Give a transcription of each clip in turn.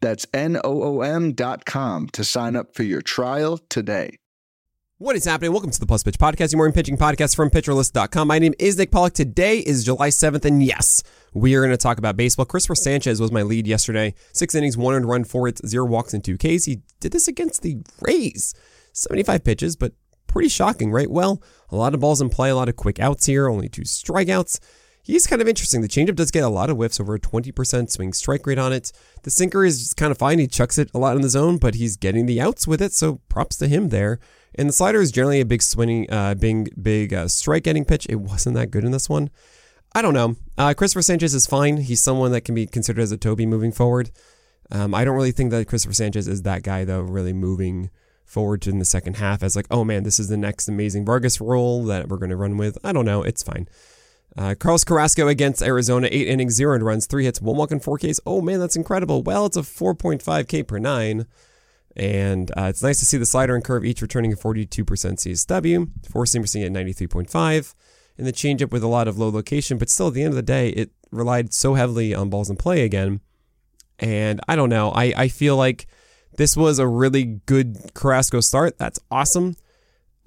That's N O O M.com to sign up for your trial today. What is happening? Welcome to the Plus Pitch Podcast, your morning pitching podcast from PitcherList.com. My name is Nick Pollack. Today is July 7th, and yes, we are going to talk about baseball. Christopher Sanchez was my lead yesterday. Six innings, one earned run, four hits, zero walks, and two Ks. He did this against the Rays. 75 pitches, but pretty shocking, right? Well, a lot of balls in play, a lot of quick outs here, only two strikeouts. He's kind of interesting. The changeup does get a lot of whiffs, over a 20% swing strike rate on it. The sinker is kind of fine. He chucks it a lot in the zone, but he's getting the outs with it, so props to him there. And the slider is generally a big swinging, uh, big, big uh, strike getting pitch. It wasn't that good in this one. I don't know. Uh, Christopher Sanchez is fine. He's someone that can be considered as a Toby moving forward. Um, I don't really think that Christopher Sanchez is that guy, though, really moving forward in the second half as like, oh man, this is the next amazing Vargas role that we're going to run with. I don't know. It's fine. Uh, Carlos Carrasco against Arizona, eight innings, zero runs, three hits, one walk, and four Ks. Oh man, that's incredible. Well, it's a 4.5 K per nine. And uh, it's nice to see the slider and curve each returning a 42% CSW, four seamer seeing at 93.5, and the changeup with a lot of low location. But still, at the end of the day, it relied so heavily on balls in play again. And I don't know. I, I feel like this was a really good Carrasco start. That's awesome.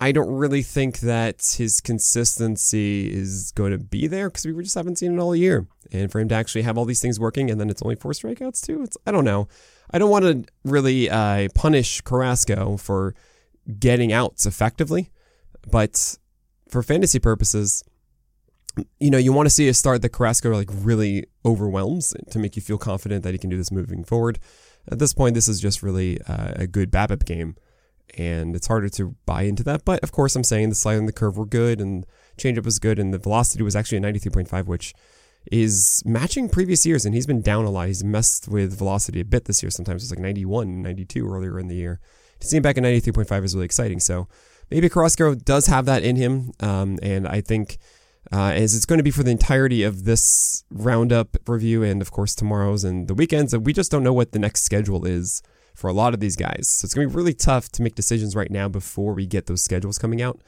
I don't really think that his consistency is going to be there because we just haven't seen it all year. And for him to actually have all these things working and then it's only four strikeouts too, it's I don't know. I don't want to really uh, punish Carrasco for getting outs effectively, but for fantasy purposes, you know, you want to see a start that Carrasco like really overwhelms to make you feel confident that he can do this moving forward. At this point, this is just really uh, a good BABIP game, and it's harder to buy into that. But of course, I'm saying the slide and the curve were good, and changeup was good, and the velocity was actually a 93.5, which is matching previous years, and he's been down a lot. He's messed with velocity a bit this year. Sometimes it's like 91, 92 earlier in the year. To see him back at 93.5 is really exciting. So maybe Carrasco does have that in him, um, and I think uh, as it's going to be for the entirety of this roundup review and of course tomorrow's and the weekends. And we just don't know what the next schedule is for a lot of these guys. So it's going to be really tough to make decisions right now before we get those schedules coming out.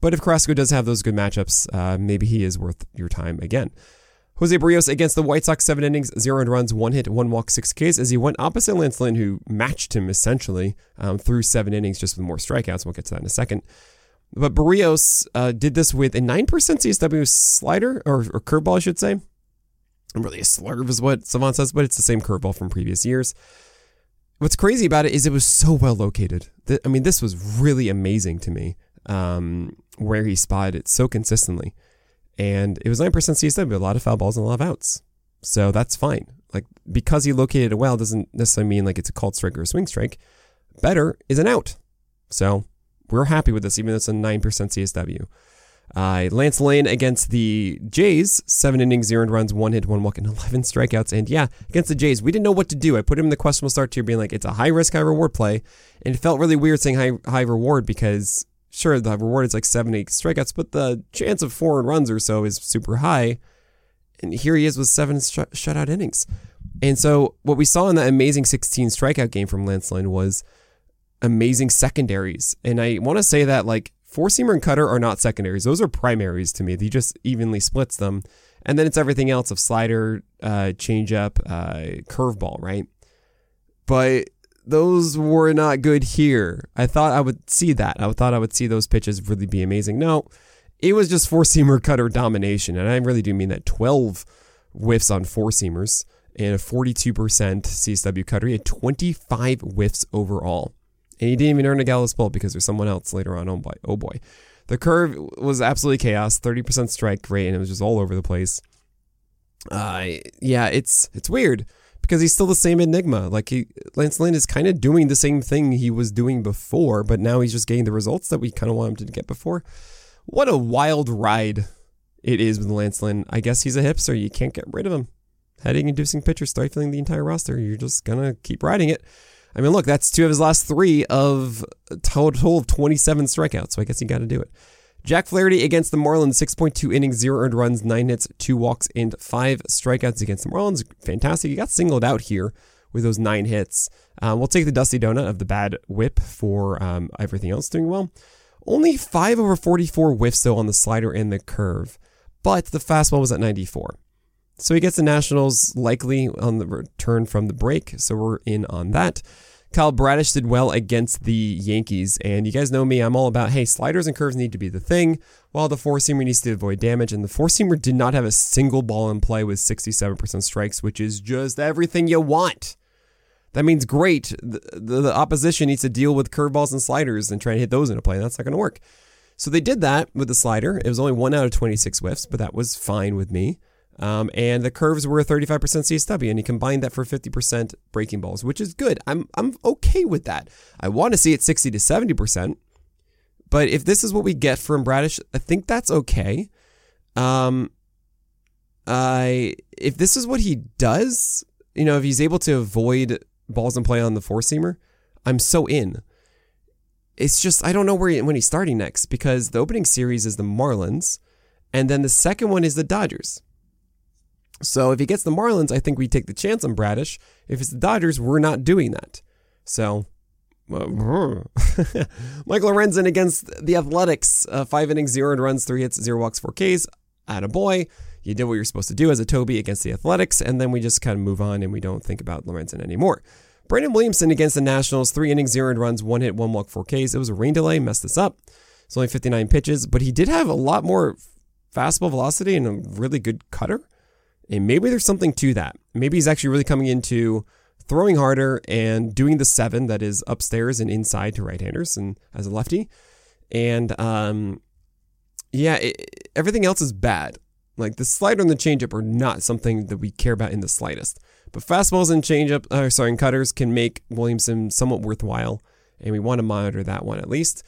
But if Carrasco does have those good matchups, uh, maybe he is worth your time again. Jose Berrios against the White Sox, seven innings, zero runs, one hit, one walk, six Ks, as he went opposite Lance Lynn, who matched him essentially um, through seven innings just with more strikeouts. We'll get to that in a second. But Berrios uh, did this with a 9% CSW slider, or, or curveball, I should say. Really, a slurve is what Savant says, but it's the same curveball from previous years. What's crazy about it is it was so well located. I mean, this was really amazing to me um, where he spotted it so consistently. And it was 9% CSW, a lot of foul balls and a lot of outs. So that's fine. Like, because he located it well doesn't necessarily mean like it's a called strike or a swing strike. Better is an out. So we're happy with this, even though it's a 9% CSW. Uh, Lance Lynn against the Jays, seven innings, zero runs, one hit, one walk, and 11 strikeouts. And yeah, against the Jays, we didn't know what to do. I put him in the questionable start tier, being like, it's a high risk, high reward play. And it felt really weird saying high, high reward because, sure, the reward is like seven, eight strikeouts, but the chance of four runs or so is super high. And here he is with seven sh- shutout innings. And so what we saw in that amazing 16 strikeout game from Lance Lynn was amazing secondaries. And I want to say that like four seamer and cutter are not secondaries; those are primaries to me. He just evenly splits them, and then it's everything else of slider, uh, changeup, uh, curveball, right? But those were not good here. I thought I would see that. I thought I would see those pitches really be amazing. No, it was just four seamer cutter domination, and I really do mean that. Twelve whiffs on four seamers and a 42% CSW cutter. He had 25 whiffs overall. And he didn't even earn a Gallows Pulp because there's someone else later on. Oh boy. Oh boy. The curve was absolutely chaos, 30% strike rate, and it was just all over the place. Uh, yeah, it's it's weird because he's still the same enigma. Like he, Lance Lynn is kind of doing the same thing he was doing before, but now he's just getting the results that we kind of want him to get before. What a wild ride it is with Lance Lynn. I guess he's a hipster. You can't get rid of him. Heading inducing pitcher stifling the entire roster. You're just gonna keep riding it. I mean, look, that's two of his last three of total of 27 strikeouts. So I guess you got to do it. Jack Flaherty against the Marlins, 6.2 innings, zero earned runs, nine hits, two walks, and five strikeouts against the Marlins. Fantastic. He got singled out here with those nine hits. Um, we'll take the Dusty Donut of the bad whip for um, everything else doing well. Only 5 over 44 whiffs, though, on the slider and the curve, but the fastball was at 94. So he gets the Nationals likely on the return from the break, so we're in on that. Kyle Bradish did well against the Yankees, and you guys know me, I'm all about hey, sliders and curves need to be the thing, while the four seamer needs to avoid damage. And the four seamer did not have a single ball in play with 67% strikes, which is just everything you want. That means great. The, the, the opposition needs to deal with curveballs and sliders and try to hit those into play. That's not going to work. So they did that with the slider. It was only one out of 26 whiffs, but that was fine with me. Um, and the curves were 35% CSW, and he combined that for 50% breaking balls, which is good. I'm I'm okay with that. I want to see it 60 to 70%, but if this is what we get from Bradish, I think that's okay. Um, I if this is what he does, you know, if he's able to avoid balls in play on the four seamer, I'm so in. It's just I don't know where he, when he's starting next because the opening series is the Marlins, and then the second one is the Dodgers. So if he gets the Marlins, I think we take the chance on Bradish. If it's the Dodgers, we're not doing that. So uh, Michael Lorenzen against the Athletics, uh, five innings, zero runs, three hits, zero walks, four Ks. At a boy, you did what you're supposed to do as a Toby against the Athletics, and then we just kind of move on and we don't think about Lorenzen anymore. Brandon Williamson against the Nationals, three innings, zero runs, one hit, one walk, four Ks. It was a rain delay, messed this up. It's only 59 pitches, but he did have a lot more fastball velocity and a really good cutter. And maybe there's something to that. Maybe he's actually really coming into throwing harder and doing the seven that is upstairs and inside to right-handers and as a lefty. And um, yeah, it, everything else is bad. Like the slider and the changeup are not something that we care about in the slightest. But fastballs and changeup, uh, sorry, and cutters can make Williamson somewhat worthwhile, and we want to monitor that one at least.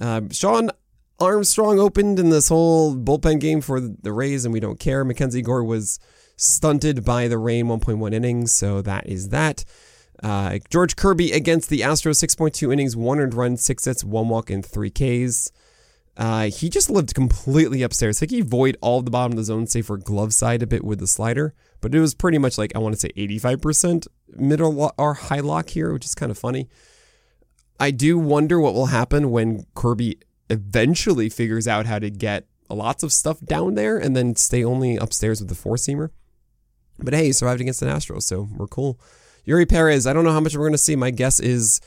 Uh, Shawn Armstrong opened in this whole bullpen game for the Rays, and we don't care. Mackenzie Gore was stunted by the rain 1.1 innings, so that is that. Uh, George Kirby against the Astros, 6.2 innings, one earned run, six hits, one walk, and three Ks. Uh, he just lived completely upstairs. I think he void all the bottom of the zone, save for glove side a bit with the slider, but it was pretty much like I want to say 85% middle or high lock here, which is kind of funny. I do wonder what will happen when Kirby eventually figures out how to get lots of stuff down there and then stay only upstairs with the four seamer. But hey, he survived against the Astros, so we're cool. Eury Perez, I don't know how much we're going to see. My guess is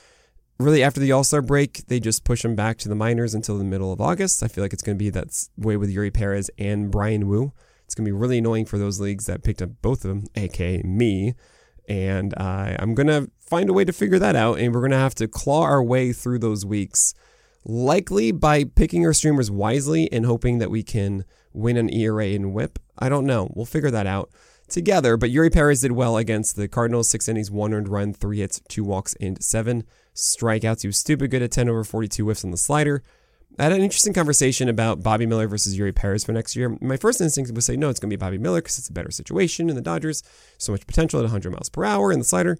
really after the All Star break, they just push him back to the minors until the middle of August. I feel like it's going to be that way with Eury Perez and Bryan Woo. It's going to be really annoying for those leagues that picked up both of them, aka me. And uh, I'm going to find a way to figure that out. And we're going to have to claw our way through those weeks, likely by picking our streamers wisely and hoping that we can win an ERA and whip. I don't know. We'll figure that out together. But Eury Perez did well against the Cardinals. Six innings, one earned run, three hits, two walks, and seven strikeouts. He was stupid good at 10 over 42 whiffs on the slider. I had an interesting conversation about Bobby Miller versus Eury Perez for next year. My first instinct was say, no, it's going to be Bobby Miller because it's a better situation in the Dodgers. So much potential at 100 miles per hour in the slider.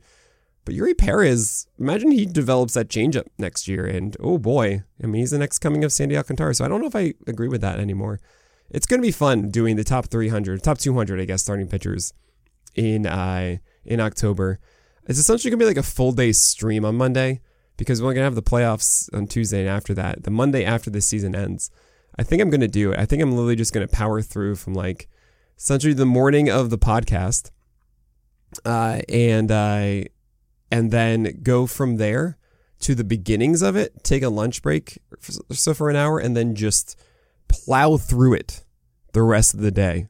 But Eury Perez, imagine he develops that changeup next year. And oh boy, I mean, he's the next coming of Sandy Alcantara. So I don't know if I agree with that anymore it's going to be fun doing the top 300, top 200, I guess, starting pitchers in uh, in October. It's essentially going to be like a full day stream on Monday because we're going to have the playoffs on Tuesday and after that, the Monday after the season ends. I think I'm going to do it. I think I'm literally just going to power through from like essentially the morning of the podcast uh, and uh, and then go from there to the beginnings of it, take a lunch break so for an hour, and then just plow through it the rest of the day.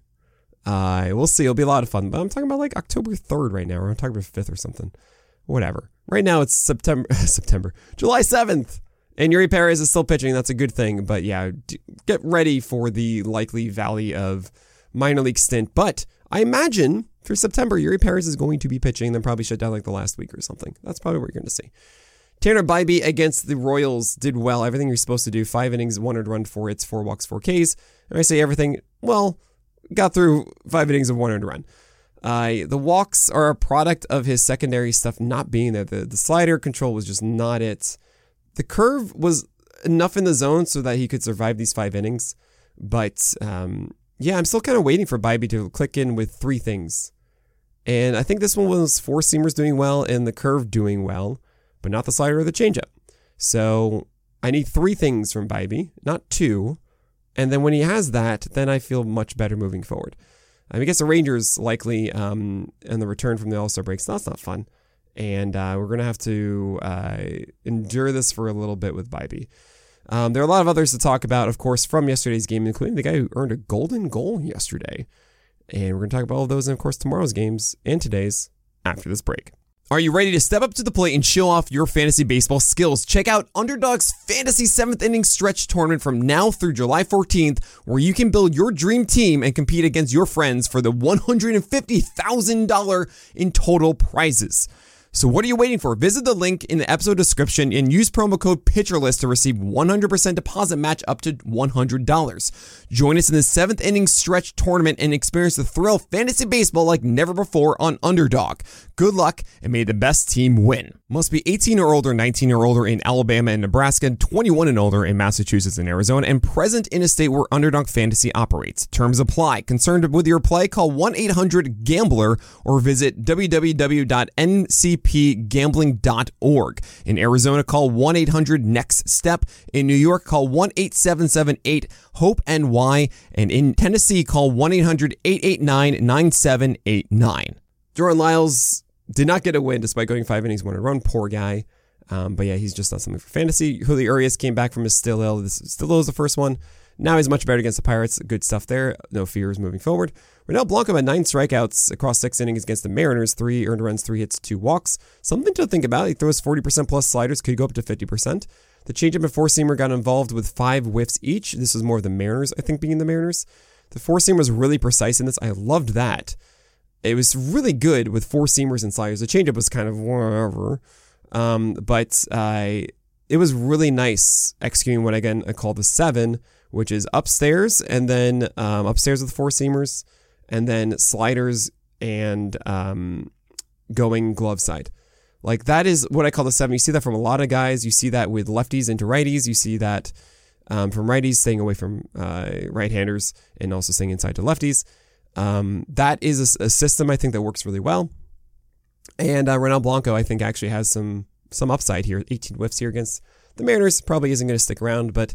Uh, we'll see. It'll be a lot of fun. But I'm talking about like October 3rd right now, or I'm talking about 5th or something. Whatever. Right now it's September, September, July 7th. And Eury Perez is still pitching. That's a good thing. But yeah, get ready for the likely valley of minor league stint. But I imagine for September, Eury Perez is going to be pitching, then probably shut down like the last week or something. That's probably what you're going to see. Tanner Bibee against the Royals did well. Everything you're supposed to do. Five innings, one earned run, four hits, four walks, four Ks. And I say everything, well, got through five innings of one earned run. Uh, the walks are a product of his secondary stuff not being there. The, the slider control was just not it. The curve was enough in the zone so that he could survive these five innings. But um, yeah, I'm still kind of waiting for Bibee to click in with three things. And I think this one was four seamers doing well and the curve doing well, but not the slider or the changeup. So I need three things from Bibee, not two. And then when he has that, then I feel much better moving forward. I, mean, I guess the Rangers likely um, and the return from the All Star breaks. That's not fun, and uh, we're gonna have to uh, endure this for a little bit with Bibee. Um, there are a lot of others to talk about, of course, from yesterday's game, including the guy who earned a golden goal yesterday. And we're going to talk about all of those, and of course, tomorrow's games and today's after this break. Are you ready to step up to the plate and show off your fantasy baseball skills? Check out Underdog's Fantasy 7th Inning Stretch Tournament from now through July 14th, where you can build your dream team and compete against your friends for the $150,000 in total prizes. So what are you waiting for? Visit the link in the episode description and use promo code PitcherList to receive 100% deposit match up to $100. Join us in the seventh inning stretch tournament and experience the thrill of fantasy baseball like never before on Underdog. Good luck and may the best team win. Must be 18 or older, 19 or older in Alabama and Nebraska, 21 and older in Massachusetts and Arizona, and present in a state where Underdog Fantasy operates. Terms apply. Concerned with your play? Call 1 800 Gambler or visit www.ncpgambling.org. In Arizona, call 1 800 Next Step. In New York, call 1 8778 HOPE NY. And in Tennessee, call 1 800 889 9789. Jordan Lyles did not get a win despite going five innings, one run. Poor guy. Um, but yeah, he's just not something for fantasy. Julio Urias came back from his still ill. This still ill is the first one. Now he's much better against the Pirates. Good stuff there. No fears moving forward. Ronel Blanco had nine strikeouts across six innings against the Mariners, three earned runs, three hits, two walks. Something to think about. He throws 40% plus sliders, could go up to 50%. The changeup and four seamer got involved with five whiffs each. This was more of the Mariners, I think, being the Mariners. The four seamer was really precise in this. I loved that. It was really good with four seamers and sliders. The changeup was kind of whatever, um, but uh, it was really nice executing what again I call the seven, which is upstairs and then um, upstairs with four seamers, and then sliders and um, going glove side. Like that is what I call the seven. You see that from a lot of guys. You see that with lefties into righties. You see that um, from righties staying away from uh, right-handers and also staying inside to lefties. Um, that is a, a, system I think that works really well. And uh, Ronel Blanco, I think, actually has some some upside here. 18 whiffs here against the Mariners. Probably isn't going to stick around, but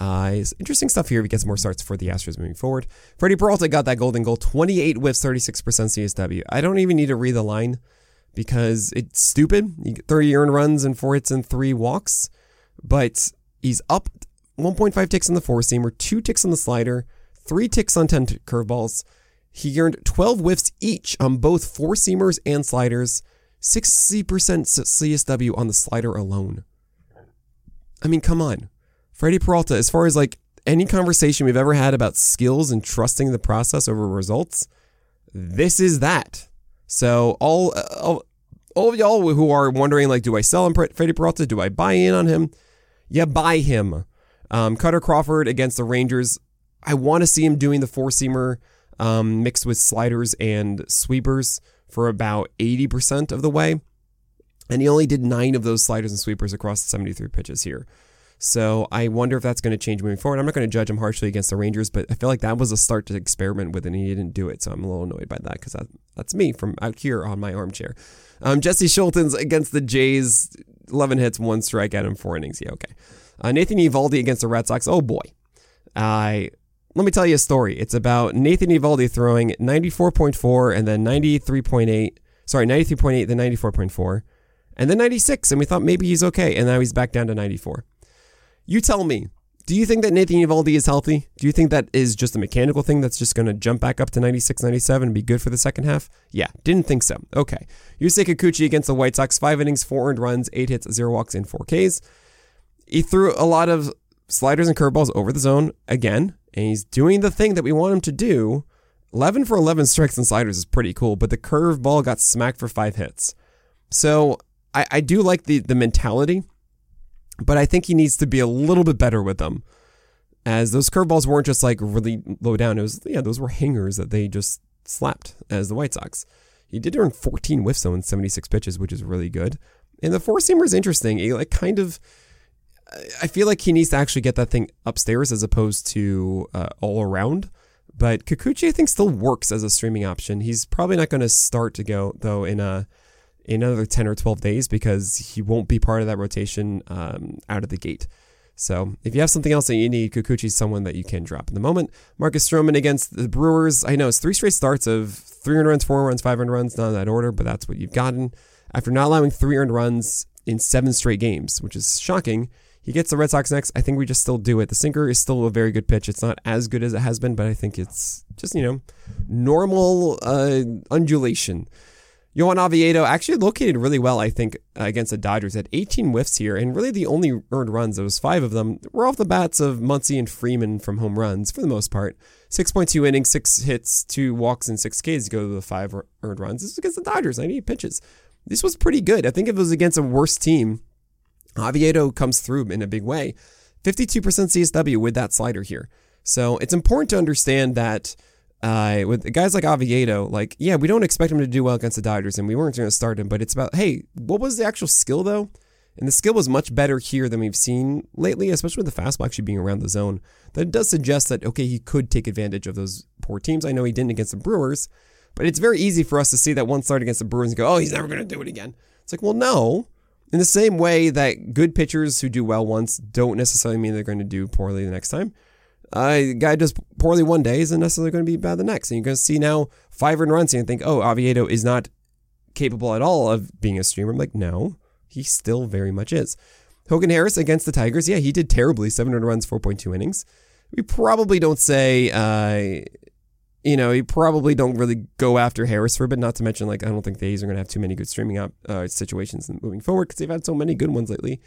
uh, interesting stuff here he gets more starts for the Astros moving forward. Freddie Peralta got that golden goal. 28 whiffs, 36% CSW. I don't even need to read the line because it's stupid. 30 earned runs and four hits and three walks, but he's up 1.5 ticks on the four seamer, two ticks on the slider, three ticks on 10 curveballs. He earned 12 whiffs each on both four seamers and sliders, 60% CSW on the slider alone. I mean, come on. Freddie Peralta, as far as like any conversation we've ever had about skills and trusting the process over results, this is that. So all all, all of y'all who are wondering like, do I sell him Freddie Peralta? Do I buy in on him? Yeah, buy him. Um, Kutter Crawford against the Rangers. I want to see him doing the four seamer um, mixed with sliders and sweepers for about 80% of the way. And he only did nine of those sliders and sweepers across 73 pitches here. So I wonder if that's going to change moving forward. I'm not going to judge him harshly against the Rangers, but I feel like that was a start to experiment with, and he didn't do it. So I'm a little annoyed by that because that, that's me from out here on my armchair. Um, Jesse Scholtens against the Jays, 11 hits, one strike strikeout in four innings. Yeah, okay. Uh, Nathan Eovaldi against the Red Sox. Oh boy. I let me tell you a story. It's about Nathan Eovaldi throwing 94.4 and then 93.8. Sorry, 93.8, then 94.4, and then 96. And we thought maybe he's okay. And now he's back down to 94. You tell me, do you think that Nathan Eovaldi is healthy? Do you think that is just a mechanical thing that's just going to jump back up to 96, 97 and be good for the second half? Yeah, didn't think so. Okay. Yusei Kikuchi against the White Sox, five innings, four earned runs, eight hits, zero walks, and four Ks. He threw a lot of sliders and curveballs over the zone again and he's doing the thing that we want him to do. 11 for 11 strikes and sliders is pretty cool, but the curveball got smacked for five hits. So I, I do like the, the mentality, but I think he needs to be a little bit better with them. As those curveballs weren't just like really low down. It was, yeah, those were hangers that they just slapped as the White Sox. He did earn 14 whiffs in 76 pitches, which is really good. And the four seamer is interesting. He like kind of, I feel like he needs to actually get that thing upstairs as opposed to uh, all around. But Kikuchi, I think, still works as a streaming option. He's probably not going to start to go though in a another 10 or 12 days because he won't be part of that rotation um, out of the gate. So if you have something else that you need, Kikuchi's someone that you can drop in the moment. Marcus Stroman against the Brewers. I know it's three straight starts of 300 runs, four runs, 500 runs, not in that order, but that's what you've gotten. After not allowing three earned runs in seven straight games, which is shocking, he gets the Red Sox next. I think we just still do it. The sinker is still a very good pitch. It's not as good as it has been, but I think it's just, you know, normal uh, undulation. Johan Oviedo actually located really well, I think, against the Dodgers. Had 18 whiffs here, and really the only earned runs, was five of them, were off the bats of Muncy and Freeman from home runs for the most part. 6.2 innings, six hits, two walks, and six Ks to go to the five earned runs. This is against the Dodgers, 98 pitches. This was pretty good. I think if it was against a worse team, Oviedo comes through in a big way. 52% CSW with that slider here. So it's important to understand that uh, with guys like Oviedo, like, yeah, we don't expect him to do well against the Dodgers, and we weren't going to start him, but it's about, hey, what was the actual skill, though? And the skill was much better here than we've seen lately, especially with the fastball actually being around the zone. That does suggest that, okay, he could take advantage of those poor teams. I know he didn't against the Brewers, but it's very easy for us to see that one start against the Brewers and go, oh, he's never going to do it again. It's like, well, no. In the same way that good pitchers who do well once don't necessarily mean they're going to do poorly the next time. Uh, guy does poorly one day isn't necessarily going to be bad the next. And you're going to see now five runs and think, oh, Oviedo is not capable at all of being a streamer. I'm like, no, he still very much is. Hogan Harris against the Tigers, yeah, he did terribly. 700 runs, 4.2 innings. We probably don't say, uh, you know, you probably don't really go after Harris for a bit. Not to mention, like, I don't think the A's are going to have too many good streaming up, uh, situations moving forward because they've had so many good ones lately.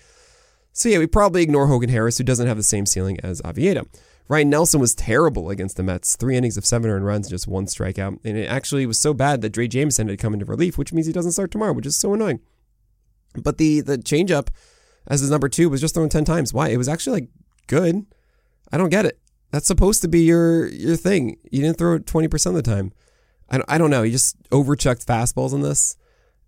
So yeah, we probably ignore Hogan Harris, who doesn't have the same ceiling as Oviedo. Ryne Nelson was terrible against the Mets. Three innings of seven earned runs, just one strikeout. And it actually was so bad that Drey Jameson had come into relief, which means he doesn't start tomorrow, which is so annoying. But the the changeup as his number two was just thrown 10 times. Why? It was actually like good. I don't get it. That's supposed to be your your thing. You didn't throw it 20% of the time. I don't, I don't know. You just overchecked fastballs on this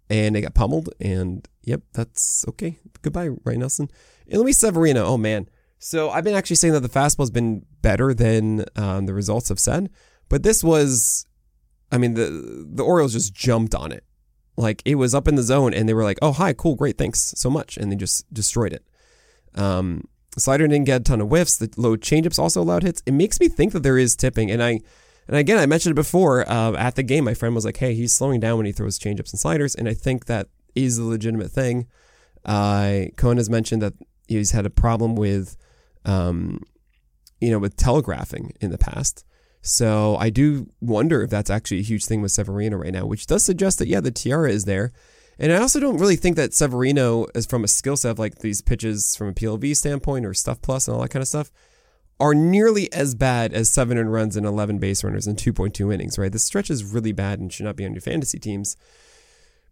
and they got pummeled. And yep, that's okay. Goodbye, Ryne Nelson. And Luis Severino. Oh, man. So I've been actually saying that the fastball's been better than um, the results have said, but this was, I mean, the the Orioles just jumped on it, like it was up in the zone, and they were like, "Oh, hi, cool, great, thanks so much," and they just destroyed it. Um, slider didn't get a ton of whiffs. The low changeups also allowed hits. It makes me think that there is tipping, and I. And again, I mentioned it before uh, at the game. My friend was like, "Hey, he's slowing down when he throws changeups and sliders," and I think that is a legitimate thing. Uh, Cohen has mentioned that he's had a problem with um, you know, with telegraphing in the past. So I do wonder if that's actually a huge thing with Severino right now, which does suggest that, yeah, the tiara is there. And I also don't really think that Severino, is from a skill set of like these pitches from a PLV standpoint or stuff plus and all that kind of stuff, are nearly as bad as seven and runs and 11 base runners and 2.2 innings, right? The stretch is really bad and should not be on your fantasy teams.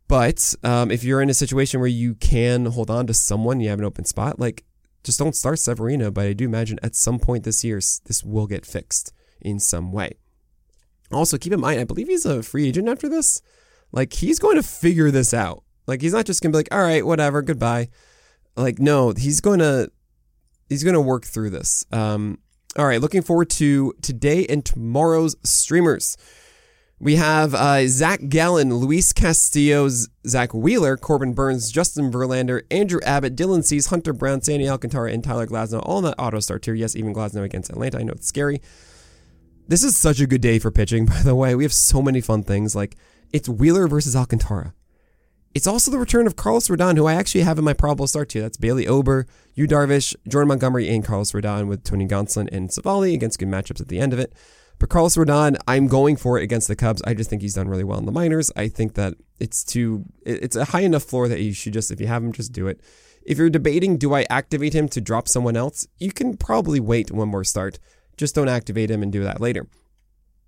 But um, if you're in a situation where you can hold on to someone, you have an open spot, like just don't start Severino, but I do imagine at some point this year this will get fixed in some way. Also, keep in mind, I believe he's a free agent after this. Like he's going to figure this out. Like he's not just gonna be like, all right, whatever, goodbye. Like no, he's going to he's going to work through this. Um, all right, looking forward to today and tomorrow's streamers. We have uh, Zach Gallen, Luis Castillo, Zack Wheeler, Corbin Burnes, Justin Verlander, Andrew Abbott, Dylan Cease, Hunter Brown, Sandy Alcantara, and Tyler Glasnow all in that auto start tier. Yes, even Glasnow against Atlanta. I know it's scary. This is such a good day for pitching, by the way. We have so many fun things. Like, it's Wheeler versus Alcantara. It's also the return of Carlos Rodon, who I actually have in my probable start tier. That's Bailey Ober, Yu Darvish, Jordan Montgomery, and Carlos Rodon with Tony Gonsolin and Savali against good matchups at the end of it. But Carlos Rodon, I'm going for it against the Cubs. I just think he's done really well in the minors. I think that it's too, it's a high enough floor that you should just, if you have him, just do it. If you're debating, do I activate him to drop someone else? You can probably wait one more start. Just don't activate him and do that later.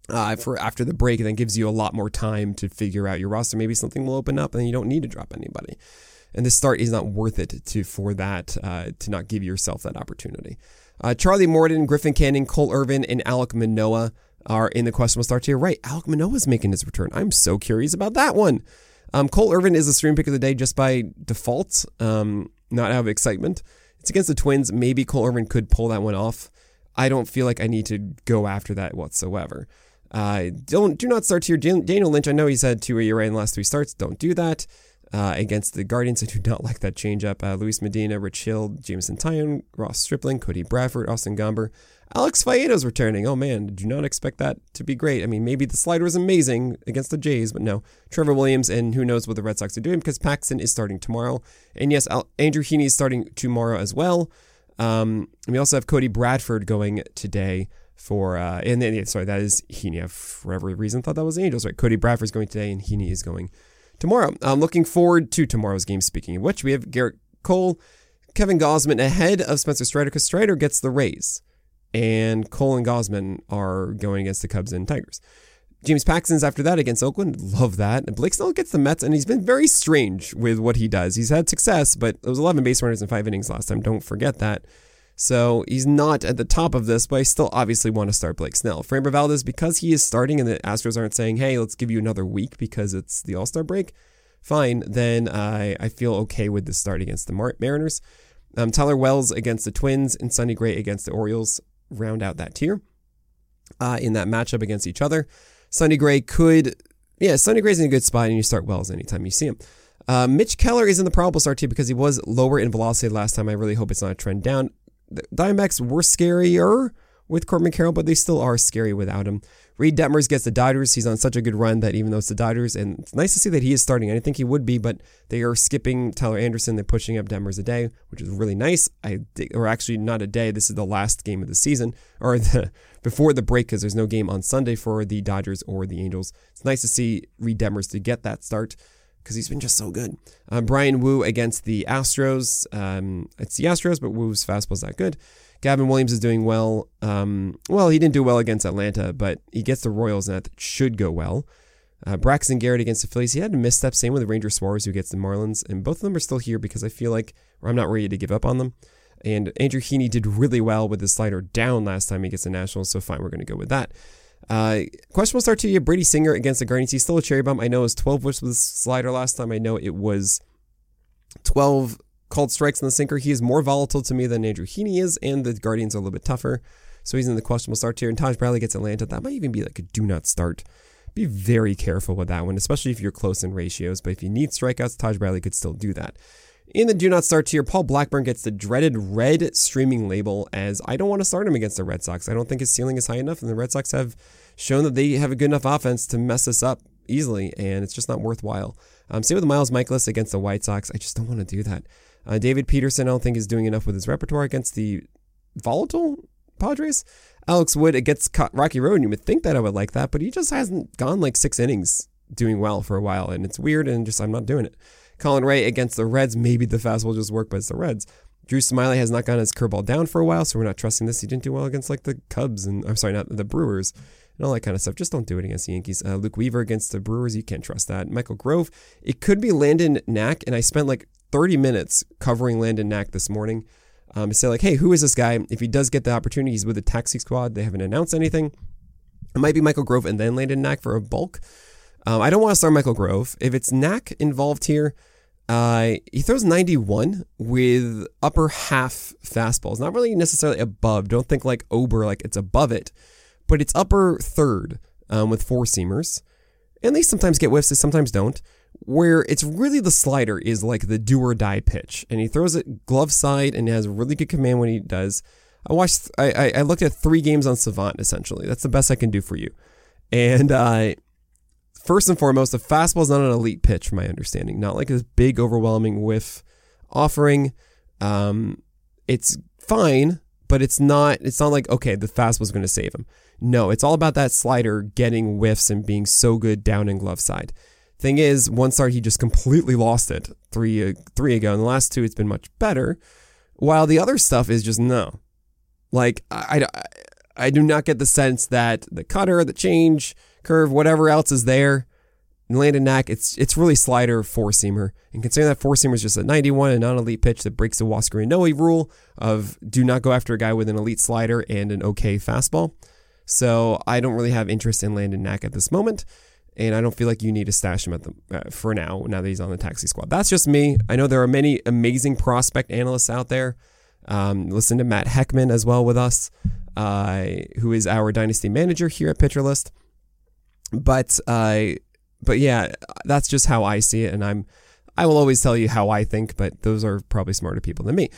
Uh, for after the break, then gives you a lot more time to figure out your roster. Maybe something will open up, and you don't need to drop anybody. And the start is not worth it to for that uh, to not give yourself that opportunity. Uh, Charlie Morton, Griffin Canning, Cole Irvin, and Alec Manoah. are in the questionable start to your right. Alec Manoah is making his return. I'm so curious about that one. Um, Cole Irvin is the stream pick of the day just by default, um, not out of excitement. It's against the Twins. Maybe Cole Irvin could pull that one off. I don't feel like I need to go after that whatsoever. Uh, don't do not start your Daniel Lynch. I know he's had two ERA in the last three starts. Don't do that. Uh, against the Guardians, I do not like that changeup. Uh, Luis Medina, Rich Hill, Jameson Taillon, Ross Stripling, Cody Bradford, Austin Gomber, Alex Faedo's returning. Oh man, do you not expect that to be great. I mean, maybe the slider was amazing against the Jays, but no. Trevor Williams, and who knows what the Red Sox are doing because Paxton is starting tomorrow. And yes, Andrew Heaney is starting tomorrow as well. Um, we also have Cody Bradford going today for uh, and then sorry that is Heaney. I for every reason thought that was Angels right. Cody Bradford's going today and Heaney is going tomorrow. I'm looking forward to tomorrow's game. Speaking of which, we have Gerrit Cole, Kevin Gausman ahead of Spencer Strider because Strider gets the Rays, and Cole and Gausman are going against the Cubs and Tigers. James Paxton's after that against Oakland. Love that. And Blake Snell gets the Mets, and he's been very strange with what he does. He's had success, but it was 11 base runners in five innings last time. Don't forget that. So he's not at the top of this, but I still obviously want to start Blake Snell. Framber Valdez, because he is starting and the Astros aren't saying, hey, let's give you another week because it's the All Star break, fine, then I, I feel okay with the start against the Mar- Mariners. Um, Tyler Wells against the Twins and Sonny Gray against the Orioles round out that tier uh, in that matchup against each other. Sonny Gray could, yeah, Sonny Gray's in a good spot and you start Wells anytime you see him. Uh, Mitch Keller is in the probable start too because he was lower in velocity last time. I really hope it's not a trend down Diamondbacks were scarier with Corbin Carroll, but they still are scary without him. Reid Detmers gets the Dodgers. He's on such a good run that even though it's the Dodgers, and it's nice to see that he is starting. I didn't think he would be, but they are skipping Tyler Anderson. They're pushing up Detmers a day, which is really nice. I or actually not a day. This is the last game of the season, or the before the break, because there's no game on Sunday for the Dodgers or the Angels. It's nice to see Reid Detmers to get that start because he's been just so good. Uh, Bryan Woo against the Astros. Um, it's the Astros, but Woo's fastball's that good. Gavin Williams is doing well. Um, well, he didn't do well against Atlanta, but he gets the Royals, and that should go well. Uh, Braxton Garrett against the Phillies. He had a misstep. Same with the Ranger Suarez, who gets the Marlins, and both of them are still here because I feel like I'm not ready to give up on them. And Andrew Heaney did really well with the slider down last time he gets the Nationals, so fine, we're going to go with that. Uh, questionable start to you. Brady Singer against the Guardians. He's still a cherry bomb. I know it was 12 whiffs with the slider last time. I know it was 12 called strikes in the sinker. He is more volatile to me than Andrew Heaney is, and the Guardians are a little bit tougher. So he's in the questionable start tier. And Taj Bradley gets Atlanta. That might even be like a do not start. Be very careful with that one, especially if you're close in ratios. But if you need strikeouts, Taj Bradley could still do that. In the do not start tier, Paul Blackburn gets the dreaded red streaming label as I don't want to start him against the Red Sox. I don't think his ceiling is high enough, and the Red Sox have shown that they have a good enough offense to mess us up easily, and it's just not worthwhile. Um, same with Miles Mikolas against the White Sox. I just don't want to do that. Uh, David Peterson, I don't think is doing enough with his repertoire against the volatile Padres. Alex Wood against Rocky Road, and you would think that I would like that, but he just hasn't gone like six innings doing well for a while, and it's weird, and just I'm not doing it. Colin Rea against the Reds, maybe the fastball just work, but it's the Reds. Drew Smyly has not gotten his curveball down for a while, so we're not trusting this. He didn't do well against like the Cubs and I'm sorry, not the Brewers and all that kind of stuff. Just don't do it against the Yankees. Uh, Luke Weaver against the Brewers, you can't trust that. Michael Grove, it could be Landon Knack, and I spent like 30 minutes covering Landon Knack this morning um, to say like, hey, who is this guy? If he does get the opportunity, he's with the taxi squad. They haven't announced anything. It might be Michael Grove and then Landon Knack for a bulk. Um, I don't want to start Michael Grove. If it's Knack involved here, uh, he throws 91 with upper half fastballs. Not really necessarily above. Don't think like Ober, like it's above it, but it's upper third um, with four seamers. And they sometimes get whiffs, they sometimes don't. Where it's really the slider is like the do or die pitch, and he throws it glove side and has really good command when he does. I watched, I, I, looked at three games on Savant essentially. That's the best I can do for you. And uh, first and foremost, the fastball is not an elite pitch, from my understanding. Not like this big, overwhelming whiff offering. Um, it's fine, but it's not. It's not like okay, the fastball is going to save him. No, it's all about that slider getting whiffs and being so good down in glove side. Thing is, one start he just completely lost it three uh, three ago. In the last two, it's been much better. While the other stuff is just no. Like I, I, I do not get the sense that the cutter, the change, curve, whatever else is there. Landon Knack, it's it's really slider four seamer. And considering that four seamer is just a 91 and non elite pitch that breaks the Huascar Ynoa rule of do not go after a guy with an elite slider and an okay fastball. So I don't really have interest in Landon Knack at this moment. And I don't feel like you need to stash him at the uh, for now. Now that he's on the taxi squad, that's just me. I know there are many amazing prospect analysts out there. Um, listen to Matt Heckman as well with us, uh, who is our dynasty manager here at Pitcher List. But uh, but yeah, that's just how I see it, and I'm I will always tell you how I think, but those are probably smarter people than me.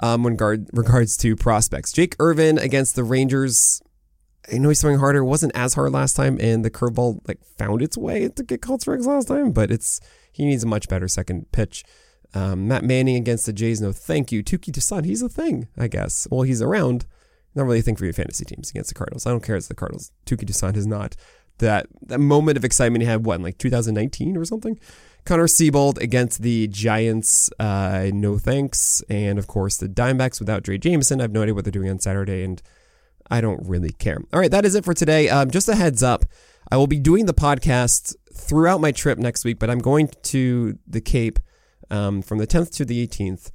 Um, when guard, regards to prospects, Jake Irvin against the Rangers I know he's throwing harder. Wasn't as hard last time, and the curveball like found its way to get called strikes last time, but it's he needs a much better second pitch. Um, Matt Manning against the Jays, no thank you. Touki Toussaint, he's a thing, I guess. Well, he's around. Not really a thing for your fantasy teams against the Cardinals. I don't care. It's the Cardinals. Touki Toussaint is not that that moment of excitement he had. What in like 2019 or something? Connor Seabold against the Giants, uh, no thanks, and of course the Dimebacks without Drey Jameson. I have no idea what they're doing on Saturday, and I don't really care. All right, that is it for today. Um, just a heads up, I will be doing the podcast throughout my trip next week, but I'm going to the Cape um, from the 10th to the 18th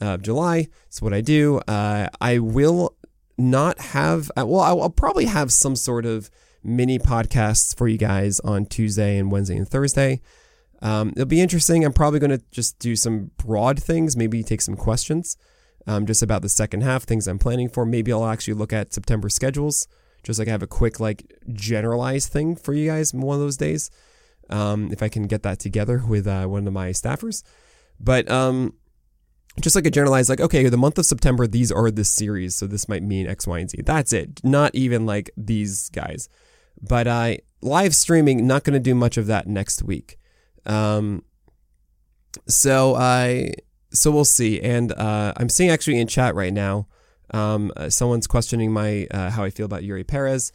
of July. So what I do, uh, I will not have. Uh, well, I'll probably have some sort of mini podcasts for you guys on Tuesday and Wednesday and Thursday. Um, it'll be interesting. I'm probably going to just do some broad things, maybe take some questions um, just about the second half, things I'm planning for. Maybe I'll actually look at September schedules, just like I have a quick, like, generalized thing for you guys one of those days, um, if I can get that together with uh, one of my staffers. But um, just like a generalized, like, okay, the month of September, these are the series, so this might mean X, Y, and Z. That's it. Not even like these guys. But uh, live streaming, not going to do much of that next week. Um, so I so we'll see. And uh, I'm seeing actually in chat right now, um, uh, someone's questioning my uh, how I feel about Eury Perez.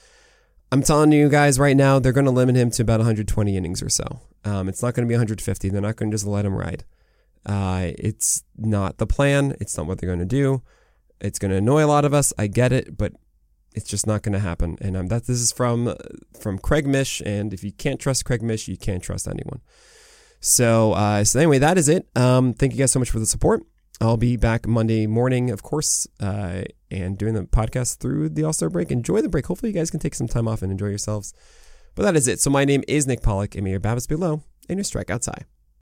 I'm telling you guys right now, they're going to limit him to about 120 innings or so. Um, it's not going to be 150. They're not going to just let him ride. Uh, it's not the plan. It's not what they're going to do. It's going to annoy a lot of us. I get it, but it's just not going to happen. And um, that this is from from Craig Mish. And if you can't trust Craig Mish, you can't trust anyone. So, uh, so anyway, that is it. Um, thank you guys so much for the support. I'll be back Monday morning, of course, uh, and doing the podcast through the All Star break. Enjoy the break. Hopefully, you guys can take some time off and enjoy yourselves. But that is it. So, my name is Nick Pollack, and may your BABIPs below and your strikeouts high.